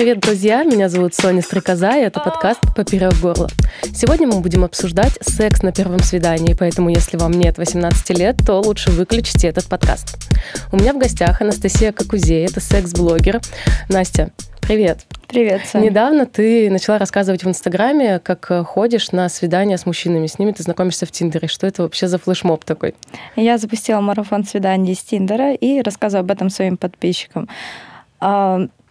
Привет, друзья! Меня зовут Соня Стрекоза, и это подкаст «Поперек горла». Сегодня мы будем обсуждать секс на первом свидании, поэтому если вам нет 18 лет, то лучше выключите этот подкаст. У меня в гостях Анастасия Кокузей, это секс-блогер. Настя, привет! Привет, Соня. Недавно ты начала рассказывать в Инстаграме, как ходишь на свидания с мужчинами, с ними ты знакомишься в Тиндере. Что это вообще за флешмоб такой? Я запустила марафон свиданий с Тиндера и рассказываю об этом своим подписчикам.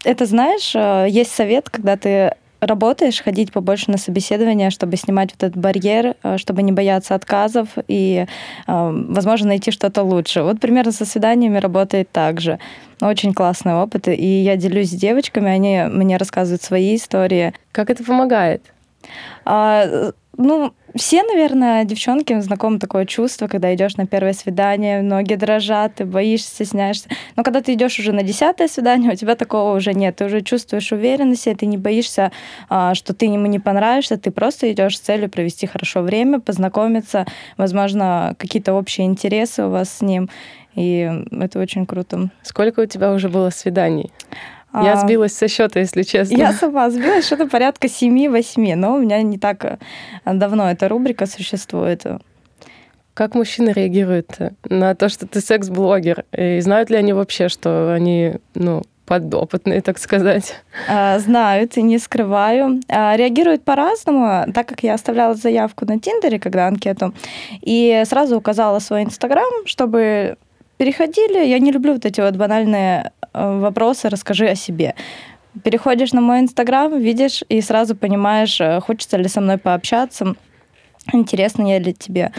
А, это, знаешь, э, есть совет, когда ты работаешь, ходить побольше на собеседования, чтобы снимать вот этот барьер, э, чтобы не бояться отказов и, э, возможно, найти что-то лучше. Вот примерно со свиданиями работает так же. Очень классный опыт, и я делюсь с девочками, они мне рассказывают свои истории. Как это помогает? Ну, все, наверное, девчонки знакомы такое чувство, когда идешь на первое свидание, ноги дрожат, ты боишься, стесняешься. Но когда ты идешь уже на десятое свидание, у тебя такого уже нет. Ты уже чувствуешь уверенность, и ты не боишься, а, что ты ему не понравишься. Ты просто идешь с целью провести хорошо время, познакомиться, возможно, какие-то общие интересы у вас с ним. И это очень круто. Сколько у тебя уже было свиданий? Я а, сбилась со счета, если честно. Я сама сбилась, что-то порядка 7-8, но у меня не так э, давно эта рубрика существует. Как мужчины реагируют на то, что ты секс-блогер? И знают ли они вообще, что они, ну, подопытные, так сказать? А, знают и не скрываю. А, реагируют по-разному, так как я оставляла заявку на Тиндере, когда анкету, и сразу указала свой Инстаграм, чтобы переходили. Я не люблю вот эти вот банальные э, вопросы «расскажи о себе». Переходишь на мой Инстаграм, видишь и сразу понимаешь, э, хочется ли со мной пообщаться, интересно я ли тебе.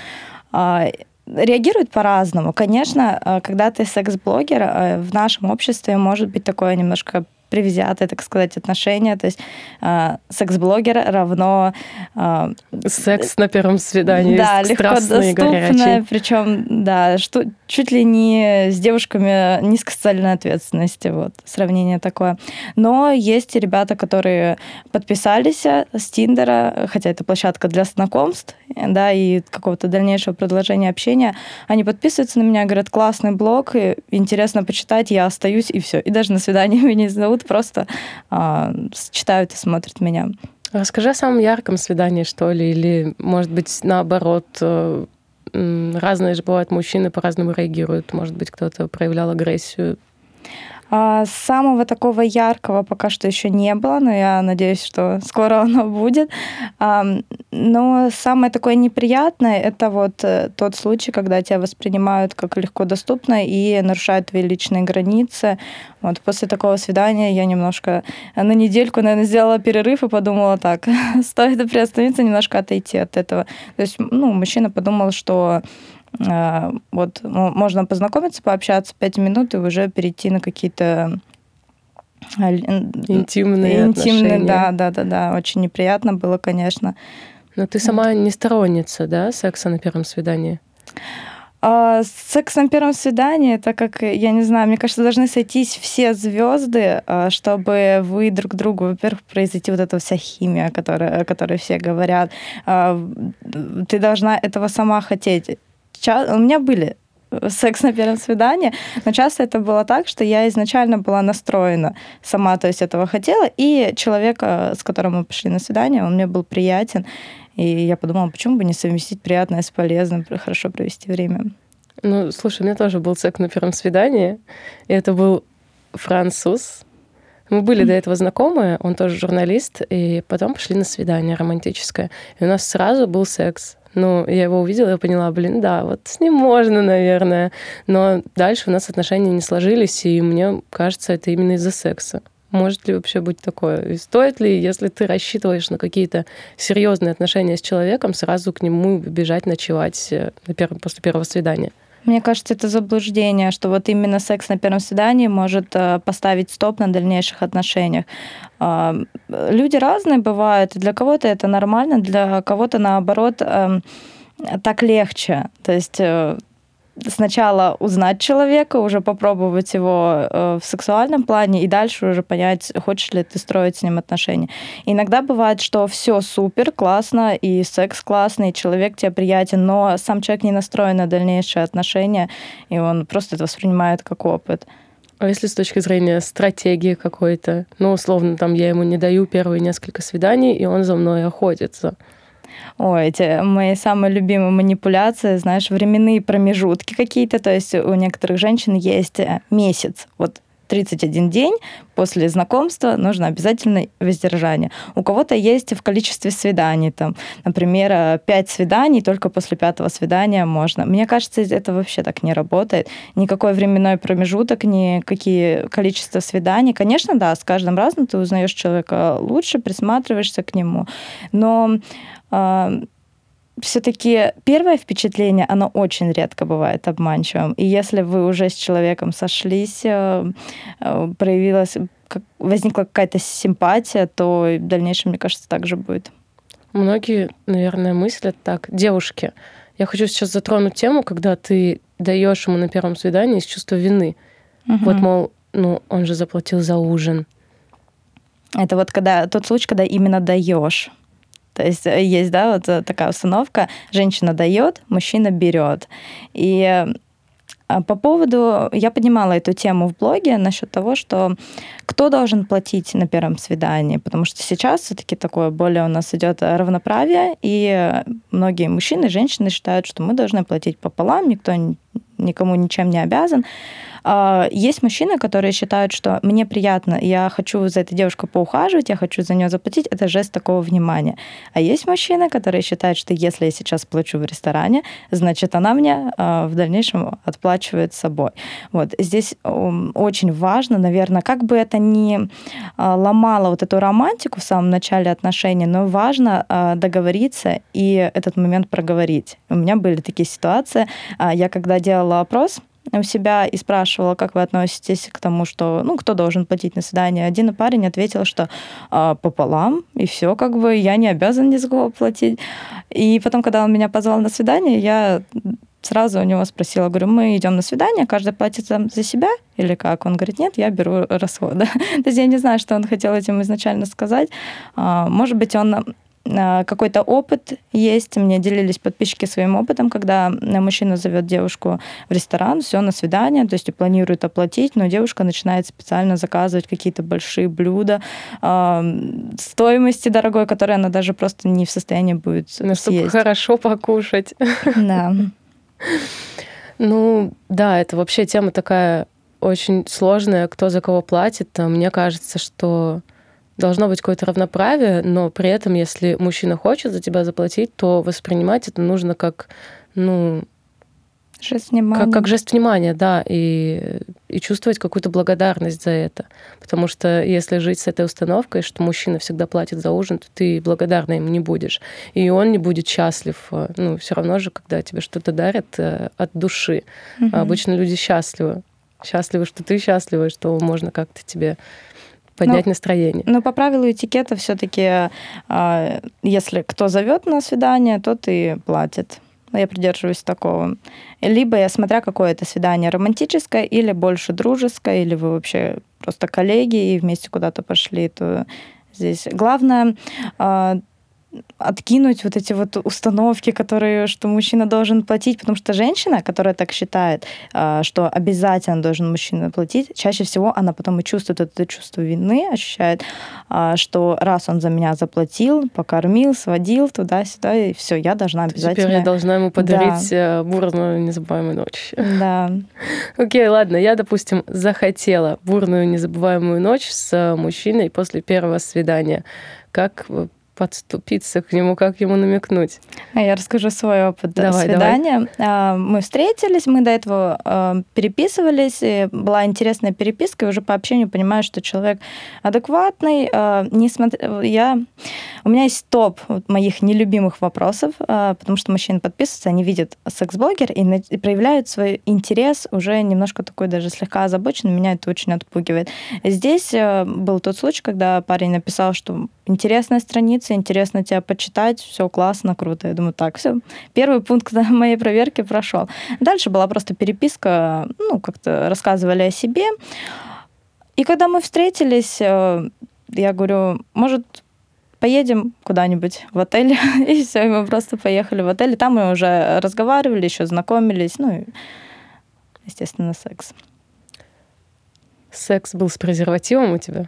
А, реагируют по-разному. Конечно, э, когда ты секс-блогер, в нашем обществе может быть такое немножко привзятое, так сказать, отношение. То есть э, секс-блогер равно... Э, Секс на первом свидании. Да, легко доступное, причем, да, что, чуть ли не с девушками низкой социальной ответственности, вот, сравнение такое. Но есть ребята, которые подписались с Тиндера, хотя это площадка для знакомств, да, и какого-то дальнейшего продолжения общения, они подписываются на меня, говорят, классный блог, интересно почитать, я остаюсь, и все. И даже на свидание меня не зовут, идут, просто а, читают и смотрят меня. Расскажи о самом ярком свидании, что ли, или, может быть, наоборот, э, разные же бывают мужчины, по-разному реагируют. Может быть, кто-то проявлял агрессию. А, самого такого яркого пока что еще не было, но я надеюсь, что скоро оно будет. Но самое такое неприятное это вот э, тот случай, когда тебя воспринимают как легко доступно и нарушают твои личные границы. Вот после такого свидания я немножко на недельку, наверное, сделала перерыв и подумала так, стоит приостановиться, немножко отойти от этого. То есть, ну, мужчина подумал, что вот можно познакомиться, пообщаться пять минут и уже перейти на какие-то а, интимные, интимные, да, да, да, да, очень неприятно было, конечно. Но ты сама не сторонница, да, секса на первом свидании? А, секс на первом свидании, так как, я не знаю, мне кажется, должны сойтись все звезды, а, чтобы вы друг другу, во-первых, произойти вот эта вся химия, которая, о которой все говорят. Ты должна этого сама хотеть у меня были секс на первом свидании, но часто это было так, что я изначально была настроена сама, то есть этого хотела, и человека, с которым мы пошли на свидание, он мне был приятен, и я подумала, почему бы не совместить приятное с полезным, хорошо провести время. Ну, слушай, у меня тоже был секс на первом свидании, и это был француз. Мы были до этого знакомы, он тоже журналист, и потом пошли на свидание романтическое. И у нас сразу был секс. Ну, я его увидела и поняла, блин, да, вот с ним можно, наверное. Но дальше у нас отношения не сложились, и мне кажется, это именно из-за секса. Может ли вообще быть такое? И стоит ли, если ты рассчитываешь на какие-то серьезные отношения с человеком, сразу к нему бежать ночевать э, на первом, после первого свидания? Мне кажется, это заблуждение, что вот именно секс на первом свидании может э, поставить стоп на дальнейших отношениях. А, люди разные бывают. Для кого-то это нормально, для кого-то наоборот эм, так легче. То есть э, сначала узнать человека, уже попробовать его э, в сексуальном плане, и дальше уже понять, хочешь ли ты строить с ним отношения. Иногда бывает, что все супер, классно, и секс классный, и человек тебе приятен, но сам человек не настроен на дальнейшие отношения, и он просто это воспринимает как опыт. А если с точки зрения стратегии какой-то, ну, условно, там я ему не даю первые несколько свиданий, и он за мной охотится. Ой, эти мои самые любимые манипуляции, знаешь, временные промежутки какие-то. То есть у некоторых женщин есть э, месяц. Вот 31 день после знакомства нужно обязательно воздержание. У кого-то есть в количестве свиданий, там, например, 5 свиданий, только после пятого свидания можно. Мне кажется, это вообще так не работает. Никакой временной промежуток, никакие количество свиданий. Конечно, да, с каждым разом ты узнаешь человека лучше, присматриваешься к нему, но э, все-таки первое впечатление, оно очень редко бывает обманчивым. И если вы уже с человеком сошлись, э, э, проявилась, возникла какая-то симпатия, то в дальнейшем, мне кажется, так же будет. Многие, наверное, мыслят так. Девушки, я хочу сейчас затронуть тему, когда ты даешь ему на первом свидании из чувства вины. Угу. Вот, мол, ну, он же заплатил за ужин. Это вот когда тот случай, когда именно даешь. То есть э, есть, да, вот э, такая установка, женщина дает, мужчина берет. И э, по поводу, я поднимала эту тему в блоге насчет того, что кто должен платить на первом свидании, потому что сейчас все-таки такое более у нас идет равноправие, и многие мужчины женщины считают, что мы должны платить пополам, никто никому ничем не обязан. А, есть мужчины, которые считают, что мне приятно, я хочу за этой девушкой поухаживать, я хочу за нее заплатить, это жест такого внимания. А есть мужчины, которые считают, что если я сейчас плачу в ресторане, значит, она мне а, в дальнейшем отплачивает собой. Вот здесь очень важно, наверное, как бы это ни а, ломало вот эту романтику в самом начале отношений, но важно договориться и этот момент проговорить. У меня были такие ситуации. Я когда делала опрос, у себя и спрашивала, как вы относитесь к тому, что, ну, кто должен платить на свидание. Один парень ответил, что а, пополам, и все, как бы, я не обязан ни за кого платить. И потом, когда он меня позвал на свидание, я сразу у него спросила, говорю, мы идем на свидание, каждый платит за себя или как? Он говорит, нет, я беру расходы. То есть я не знаю, что он хотел этим изначально сказать. А, может быть, он какой-то опыт есть. Мне делились подписчики своим опытом, когда мужчина зовет девушку в ресторан, все на свидание, то есть и планирует оплатить, но девушка начинает специально заказывать какие-то большие блюда э, стоимости дорогой, которые она даже просто не в состоянии будет ну, съесть. Чтобы хорошо покушать. Да. Ну, да, это вообще тема такая очень сложная, кто за кого платит. Мне кажется, что должно быть какое-то равноправие, но при этом, если мужчина хочет за тебя заплатить, то воспринимать это нужно как, ну, Жест внимания. Как, как жест внимания, да, и, и чувствовать какую-то благодарность за это. Потому что если жить с этой установкой, что мужчина всегда платит за ужин, то ты благодарна ему не будешь. И он не будет счастлив. Ну, все равно же, когда тебе что-то дарят э, от души. Угу. обычно люди счастливы. Счастливы, что ты счастлива, что можно как-то тебе поднять ну, настроение. Но по правилу этикета все-таки, а, если кто зовет на свидание, тот и платит. Я придерживаюсь такого. Либо я смотря какое это свидание, романтическое или больше дружеское, или вы вообще просто коллеги и вместе куда-то пошли, то здесь главное а, откинуть вот эти вот установки, которые, что мужчина должен платить, потому что женщина, которая так считает, а, что обязательно должен мужчина платить, чаще всего она потом и чувствует это чувство вины, ощущает, а, что раз он за меня заплатил, покормил, сводил туда-сюда, и все, я должна обязательно... Теперь я должна ему подарить да. Э, бурную незабываемую ночь. Да. Окей, ладно, я, допустим, захотела бурную незабываемую ночь с мужчиной после первого свидания. Как подступиться к нему, как ему намекнуть? А я расскажу свой опыт давай, свидания. Давай. Мы встретились, мы до этого а, переписывались, была интересная переписка, и уже по общению понимаю, что человек адекватный. А, Несмотря... Я... У меня есть топ моих нелюбимых вопросов, а, потому что мужчины подписываются, они видят секс-блогер и проявляют свой интерес уже немножко такой даже слегка озабоченный. Меня это очень отпугивает. Здесь был тот случай, когда парень написал, что интересная страница, нравится, интересно тебя почитать, все классно, круто. Я думаю, так, все. Первый пункт моей проверки прошел. Дальше была просто переписка, ну, как-то рассказывали о себе. И когда мы встретились, э, я говорю, может, поедем куда-нибудь в отель. И все, и мы просто поехали в отель. И там мы уже разговаривали, еще знакомились. Ну, и, естественно, секс. Секс был с презервативом у тебя?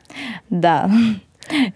Да.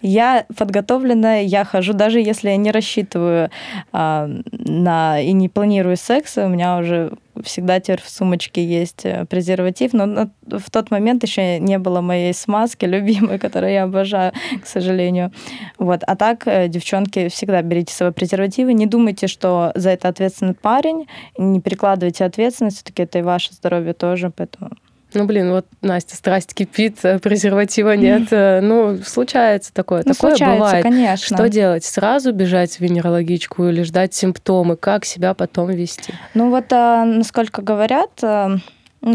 Я подготовленная, я хожу, даже если я не рассчитываю а, на и не планирую секса, у меня уже всегда теперь в сумочке есть э, презерватив, но на, в тот момент еще не было моей смазки любимой, которую я обожаю, к сожалению. Вот. А так, э, девчонки, всегда берите свои презервативы, не думайте, что за это ответственный парень, не перекладывайте ответственность, все-таки это и ваше здоровье тоже, поэтому ну, блин, вот, Настя, страсть кипит, э, презерватива нет. Э, ну, случается такое. Ну, такое случается, бывает. конечно. Что делать? Сразу бежать в венерологичку или ждать симптомы? Как себя потом вести? Ну, вот, а, насколько говорят, ну,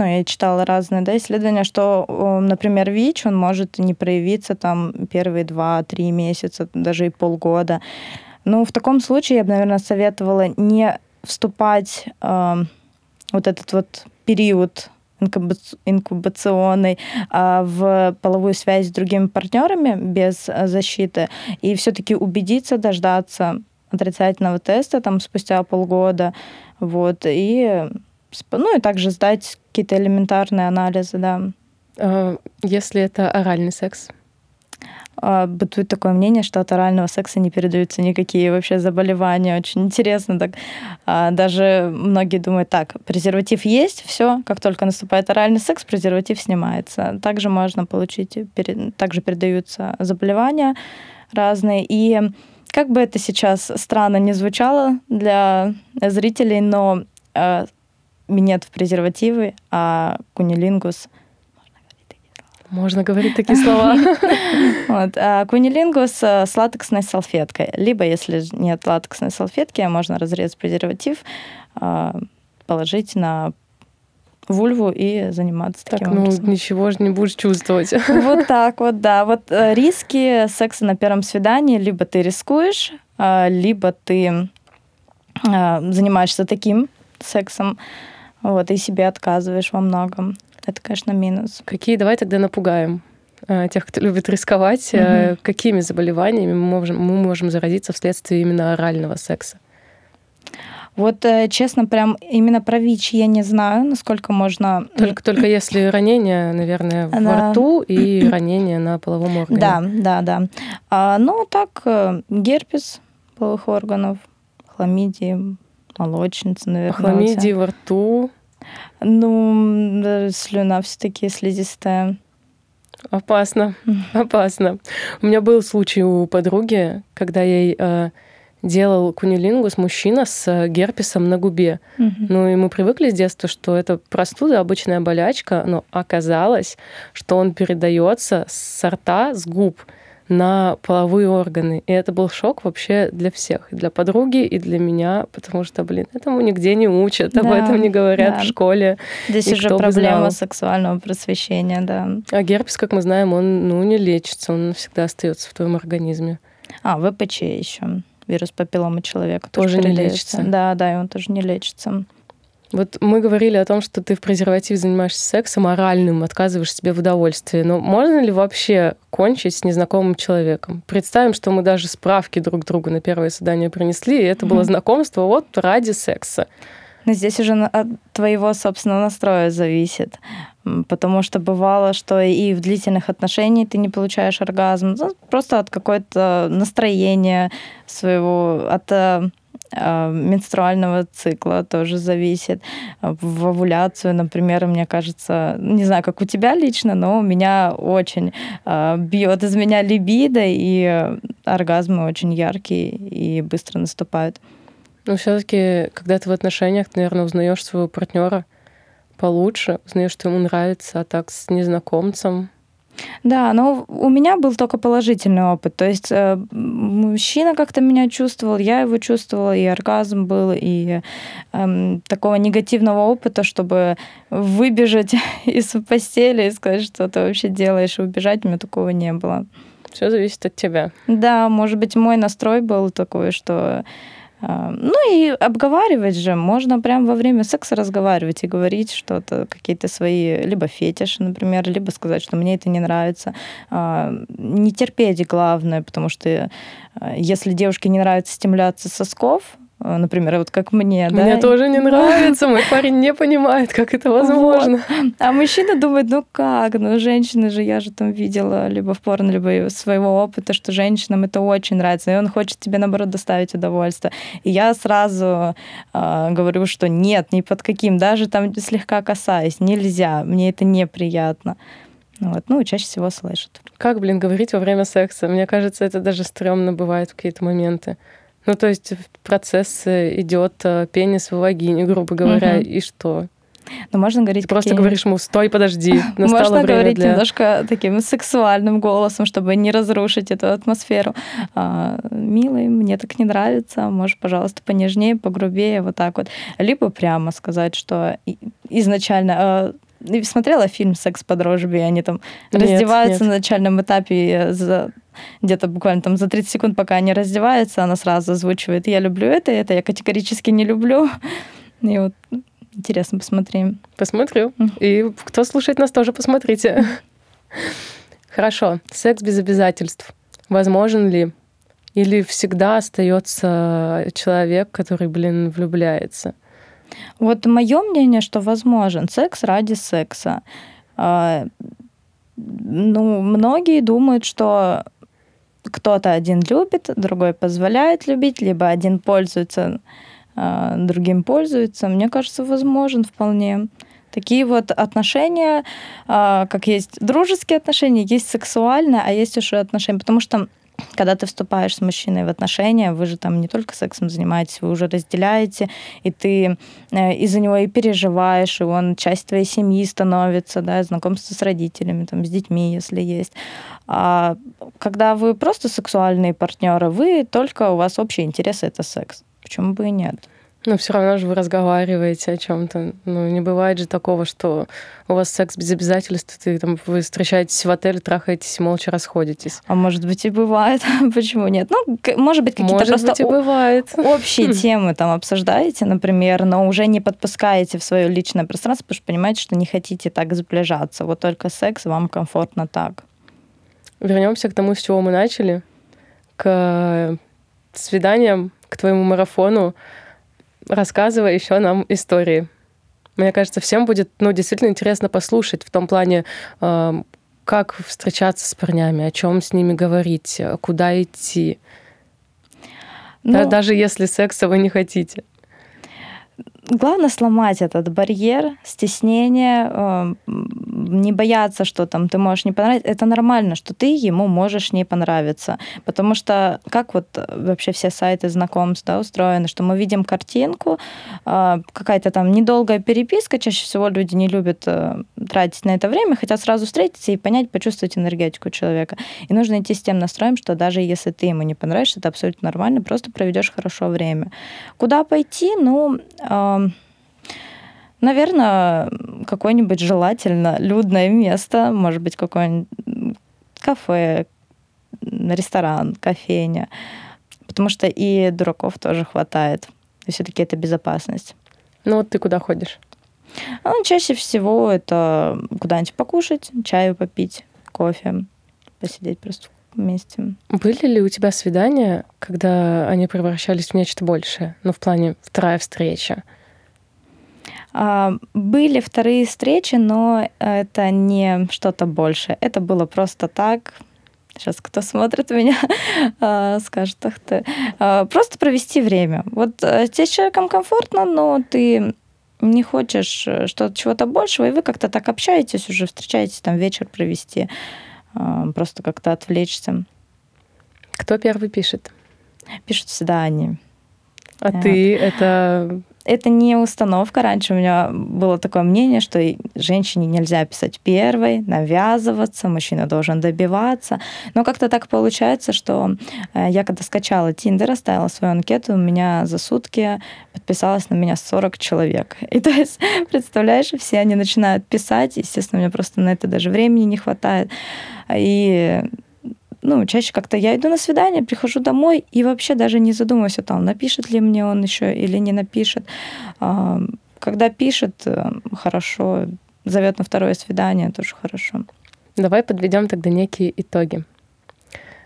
я читала разные да, исследования, что, например, ВИЧ, он может не проявиться там первые два-три месяца, даже и полгода. Ну, в таком случае я бы, наверное, советовала не вступать э, вот этот вот период инкубационной а, в половую связь с другими партнерами без а, защиты и все-таки убедиться, дождаться отрицательного теста там спустя полгода, вот, и, ну, и также сдать какие-то элементарные анализы, да. А, если это оральный секс? А, бытует такое мнение, что от орального секса не передаются никакие вообще заболевания. Очень интересно так. А, даже многие думают, так, презерватив есть, все, как только наступает оральный секс, презерватив снимается. Также можно получить, также передаются заболевания разные. И как бы это сейчас странно не звучало для зрителей, но э, минет в презервативы, а кунилингус – можно говорить такие слова. Вот. А кунилингус с латексной салфеткой. Либо, если нет латексной салфетки, можно разрезать презерватив, а, положить на вульву и заниматься так, таким ну, образом. ничего же не будешь чувствовать. Вот так вот, да. Вот э, риски секса на первом свидании, либо ты рискуешь, либо ты занимаешься таким сексом, вот, и себе отказываешь во многом. Это, конечно, минус. Какие? Давай тогда напугаем э, тех, кто любит рисковать. Угу. Какими заболеваниями мы можем, мы можем заразиться вследствие именно орального секса? Вот, э, честно, прям именно про ВИЧ я не знаю, насколько можно... Только, только если ранение, наверное, да. рту и ранение на половом органе. Да, да, да. А, ну, так, герпес половых органов, хламидии, молочница, наверное. Хламидии во рту, ну, слюна все-таки слизистая. Опасно, опасно. У меня был случай у подруги, когда ей э, делал кунилингус мужчина с э, герпесом на губе. Угу. Ну и мы привыкли с детства, что это простуда, обычная болячка, но оказалось, что он передается с рта, с губ на половые органы. И это был шок вообще для всех, и для подруги, и для меня, потому что, блин, этому нигде не учат, да, об этом не говорят да. в школе. Здесь и уже проблема сексуального просвещения, да. А герпес, как мы знаем, он ну, не лечится, он всегда остается в твоем организме. А, ВПЧ еще. Вирус папиллома человека. Тоже, тоже не лечится. Да, да, и он тоже не лечится. Вот мы говорили о том, что ты в презерватив занимаешься сексом оральным, отказываешь себе в удовольствии. Но можно ли вообще кончить с незнакомым человеком? Представим, что мы даже справки друг другу на первое свидание принесли, и это было знакомство вот ради секса. Но здесь уже от твоего собственного настроя зависит. Потому что бывало, что и в длительных отношениях ты не получаешь оргазм. Ну, просто от какое-то настроения своего, от э, менструального цикла тоже зависит. В овуляцию, например, мне кажется, не знаю, как у тебя лично, но у меня очень а, бьет из меня либидо, и оргазмы очень яркие и быстро наступают. Но все-таки, когда ты в отношениях, ты, наверное, узнаешь своего партнера получше, узнаешь, что ему нравится, а так с незнакомцем да, но у меня был только положительный опыт. То есть э, мужчина как-то меня чувствовал, я его чувствовала, и оргазм был, и э, такого негативного опыта, чтобы выбежать из постели и сказать, что ты вообще делаешь, и убежать, у меня такого не было. Все зависит от тебя. Да, может быть, мой настрой был такой, что ну и обговаривать же, можно прямо во время секса разговаривать и говорить что-то, какие-то свои, либо фетиши, например, либо сказать, что мне это не нравится. А, не терпеть главное, потому что а, если девушке не нравится стимуляция сосков, например, вот как мне, мне да? Мне тоже не нравится, мой парень не понимает, как это возможно. Вот. А мужчина думает, ну как, ну женщины же, я же там видела либо в порно, либо из своего опыта, что женщинам это очень нравится, и он хочет тебе, наоборот, доставить удовольствие. И я сразу э, говорю, что нет, ни под каким, даже там слегка касаясь, нельзя, мне это неприятно. Вот. Ну, чаще всего слышат. Как, блин, говорить во время секса? Мне кажется, это даже стрёмно бывает в какие-то моменты. Ну, то есть процесс э, идет э, пенис в вагине, грубо говоря, угу. и что? Ну, можно говорить... Ты просто говоришь ему, стой, подожди, настало Можно говорить для... немножко таким сексуальным голосом, чтобы не разрушить эту атмосферу. А, Милый, мне так не нравится, можешь, пожалуйста, понежнее, погрубее, вот так вот. Либо прямо сказать, что изначально а, смотрела фильм «Секс по дружбе», они там нет, раздеваются нет. на начальном этапе за где-то буквально там за 30 секунд, пока они раздеваются, она сразу озвучивает «я люблю это, это я категорически не люблю». И вот интересно, посмотрим. Посмотрю. И кто слушает нас, тоже посмотрите. Хорошо. Секс без обязательств. Возможен ли? Или всегда остается человек, который, блин, влюбляется? Вот мое мнение, что возможен секс ради секса. А, ну, многие думают, что кто-то один любит, другой позволяет любить, либо один пользуется, а, другим пользуется. Мне кажется, возможен вполне. Такие вот отношения, а, как есть дружеские отношения, есть сексуальные, а есть уже отношения. Потому что когда ты вступаешь с мужчиной в отношения, вы же там не только сексом занимаетесь, вы уже разделяете, и ты э, из-за него и переживаешь, и он часть твоей семьи становится, да, знакомство с родителями, там, с детьми, если есть. А когда вы просто сексуальные партнеры, вы только у вас общие интересы это секс. Почему бы и нет? Но все равно же вы разговариваете о чем-то. Ну, не бывает же такого, что у вас секс без обязательств, ты, там, вы встречаетесь в отеле, трахаетесь и молча расходитесь. А может быть и бывает. Почему нет? Ну, может быть, какие-то может просто быть, и бывает. общие темы там обсуждаете, например, но уже не подпускаете в свое личное пространство, потому что понимаете, что не хотите так сближаться. Вот только секс вам комфортно так. Вернемся к тому, с чего мы начали, к свиданиям, к твоему марафону рассказывай еще нам истории. Мне кажется, всем будет ну, действительно интересно послушать в том плане, э, как встречаться с парнями, о чем с ними говорить, куда идти. Ну, да, даже если секса вы не хотите. Главное сломать этот барьер, стеснение, э, не бояться, что там ты можешь не понравиться. Это нормально, что ты ему можешь не понравиться. Потому что как вот вообще все сайты знакомств да, устроены, что мы видим картинку, э, какая-то там недолгая переписка, чаще всего люди не любят э, тратить на это время, хотят сразу встретиться и понять, почувствовать энергетику человека. И нужно идти с тем настроем, что даже если ты ему не понравишься, это абсолютно нормально, просто проведешь хорошо время. Куда пойти? Ну, Наверное, какое-нибудь желательно людное место, может быть, какое-нибудь кафе, ресторан, кофейня. Потому что и дураков тоже хватает. Все-таки это безопасность. Ну вот ты куда ходишь? Ну, чаще всего это куда-нибудь покушать, чаю попить, кофе, посидеть просто вместе. Были ли у тебя свидания, когда они превращались в нечто большее? Ну, в плане вторая встреча? А, были вторые встречи, но это не что-то большее. Это было просто так. Сейчас кто смотрит меня, а, скажет, ах ты. А, просто провести время. Вот э, тебе с человеком комфортно, но ты не хочешь э, что-то чего-то большего, и вы как-то так общаетесь уже, встречаетесь там вечер провести, просто как-то отвлечься. Кто первый пишет? Пишут всегда они. А вот. ты это это не установка. Раньше у меня было такое мнение, что женщине нельзя писать первой, навязываться, мужчина должен добиваться. Но как-то так получается, что э, я когда скачала Тиндер, оставила свою анкету, у меня за сутки подписалось на меня 40 человек. И то есть, представляешь, все они начинают писать, естественно, у меня просто на это даже времени не хватает. И ну, чаще как-то я иду на свидание, прихожу домой и вообще даже не задумываюсь о том, напишет ли мне он еще или не напишет. А, когда пишет, э, хорошо, зовет на второе свидание, тоже хорошо. Давай подведем тогда некие итоги.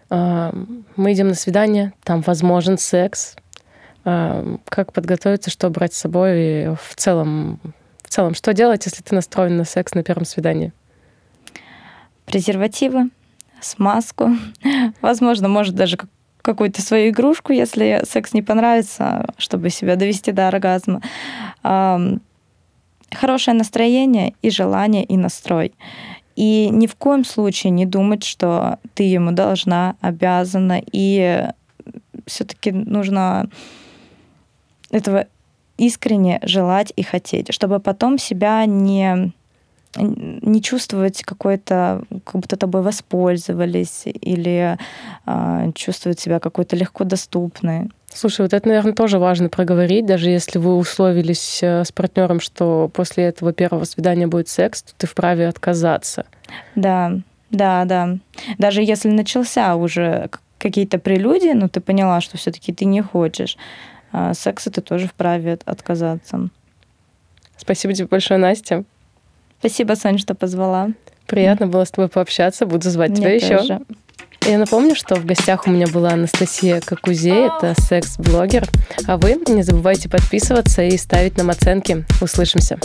А, мы идем на свидание, там возможен секс. А, как подготовиться, что брать с собой и в целом, в целом, что делать, если ты настроен на секс на первом свидании? Презервативы, смазку. Возможно, может даже какую-то свою игрушку, если секс не понравится, чтобы себя довести до оргазма. Хорошее настроение и желание, и настрой. И ни в коем случае не думать, что ты ему должна, обязана, и все-таки нужно этого искренне желать и хотеть, чтобы потом себя не не чувствовать какой-то, как будто тобой воспользовались, или э, чувствовать себя какой-то легко доступной. Слушай, вот это, наверное, тоже важно проговорить, даже если вы условились э, с партнером, что после этого первого свидания будет секс, то ты вправе отказаться. Да, да, да. Даже если начался уже какие-то прелюдии, но ты поняла, что все-таки ты не хочешь а секса, ты тоже вправе отказаться. Спасибо тебе большое, Настя. Спасибо, Соня, что позвала. Приятно было с тобой пообщаться. Буду звать Мне тебя тоже. еще. Я напомню, что в гостях у меня была Анастасия Какузей, это секс-блогер. А вы не забывайте подписываться и ставить нам оценки. Услышимся.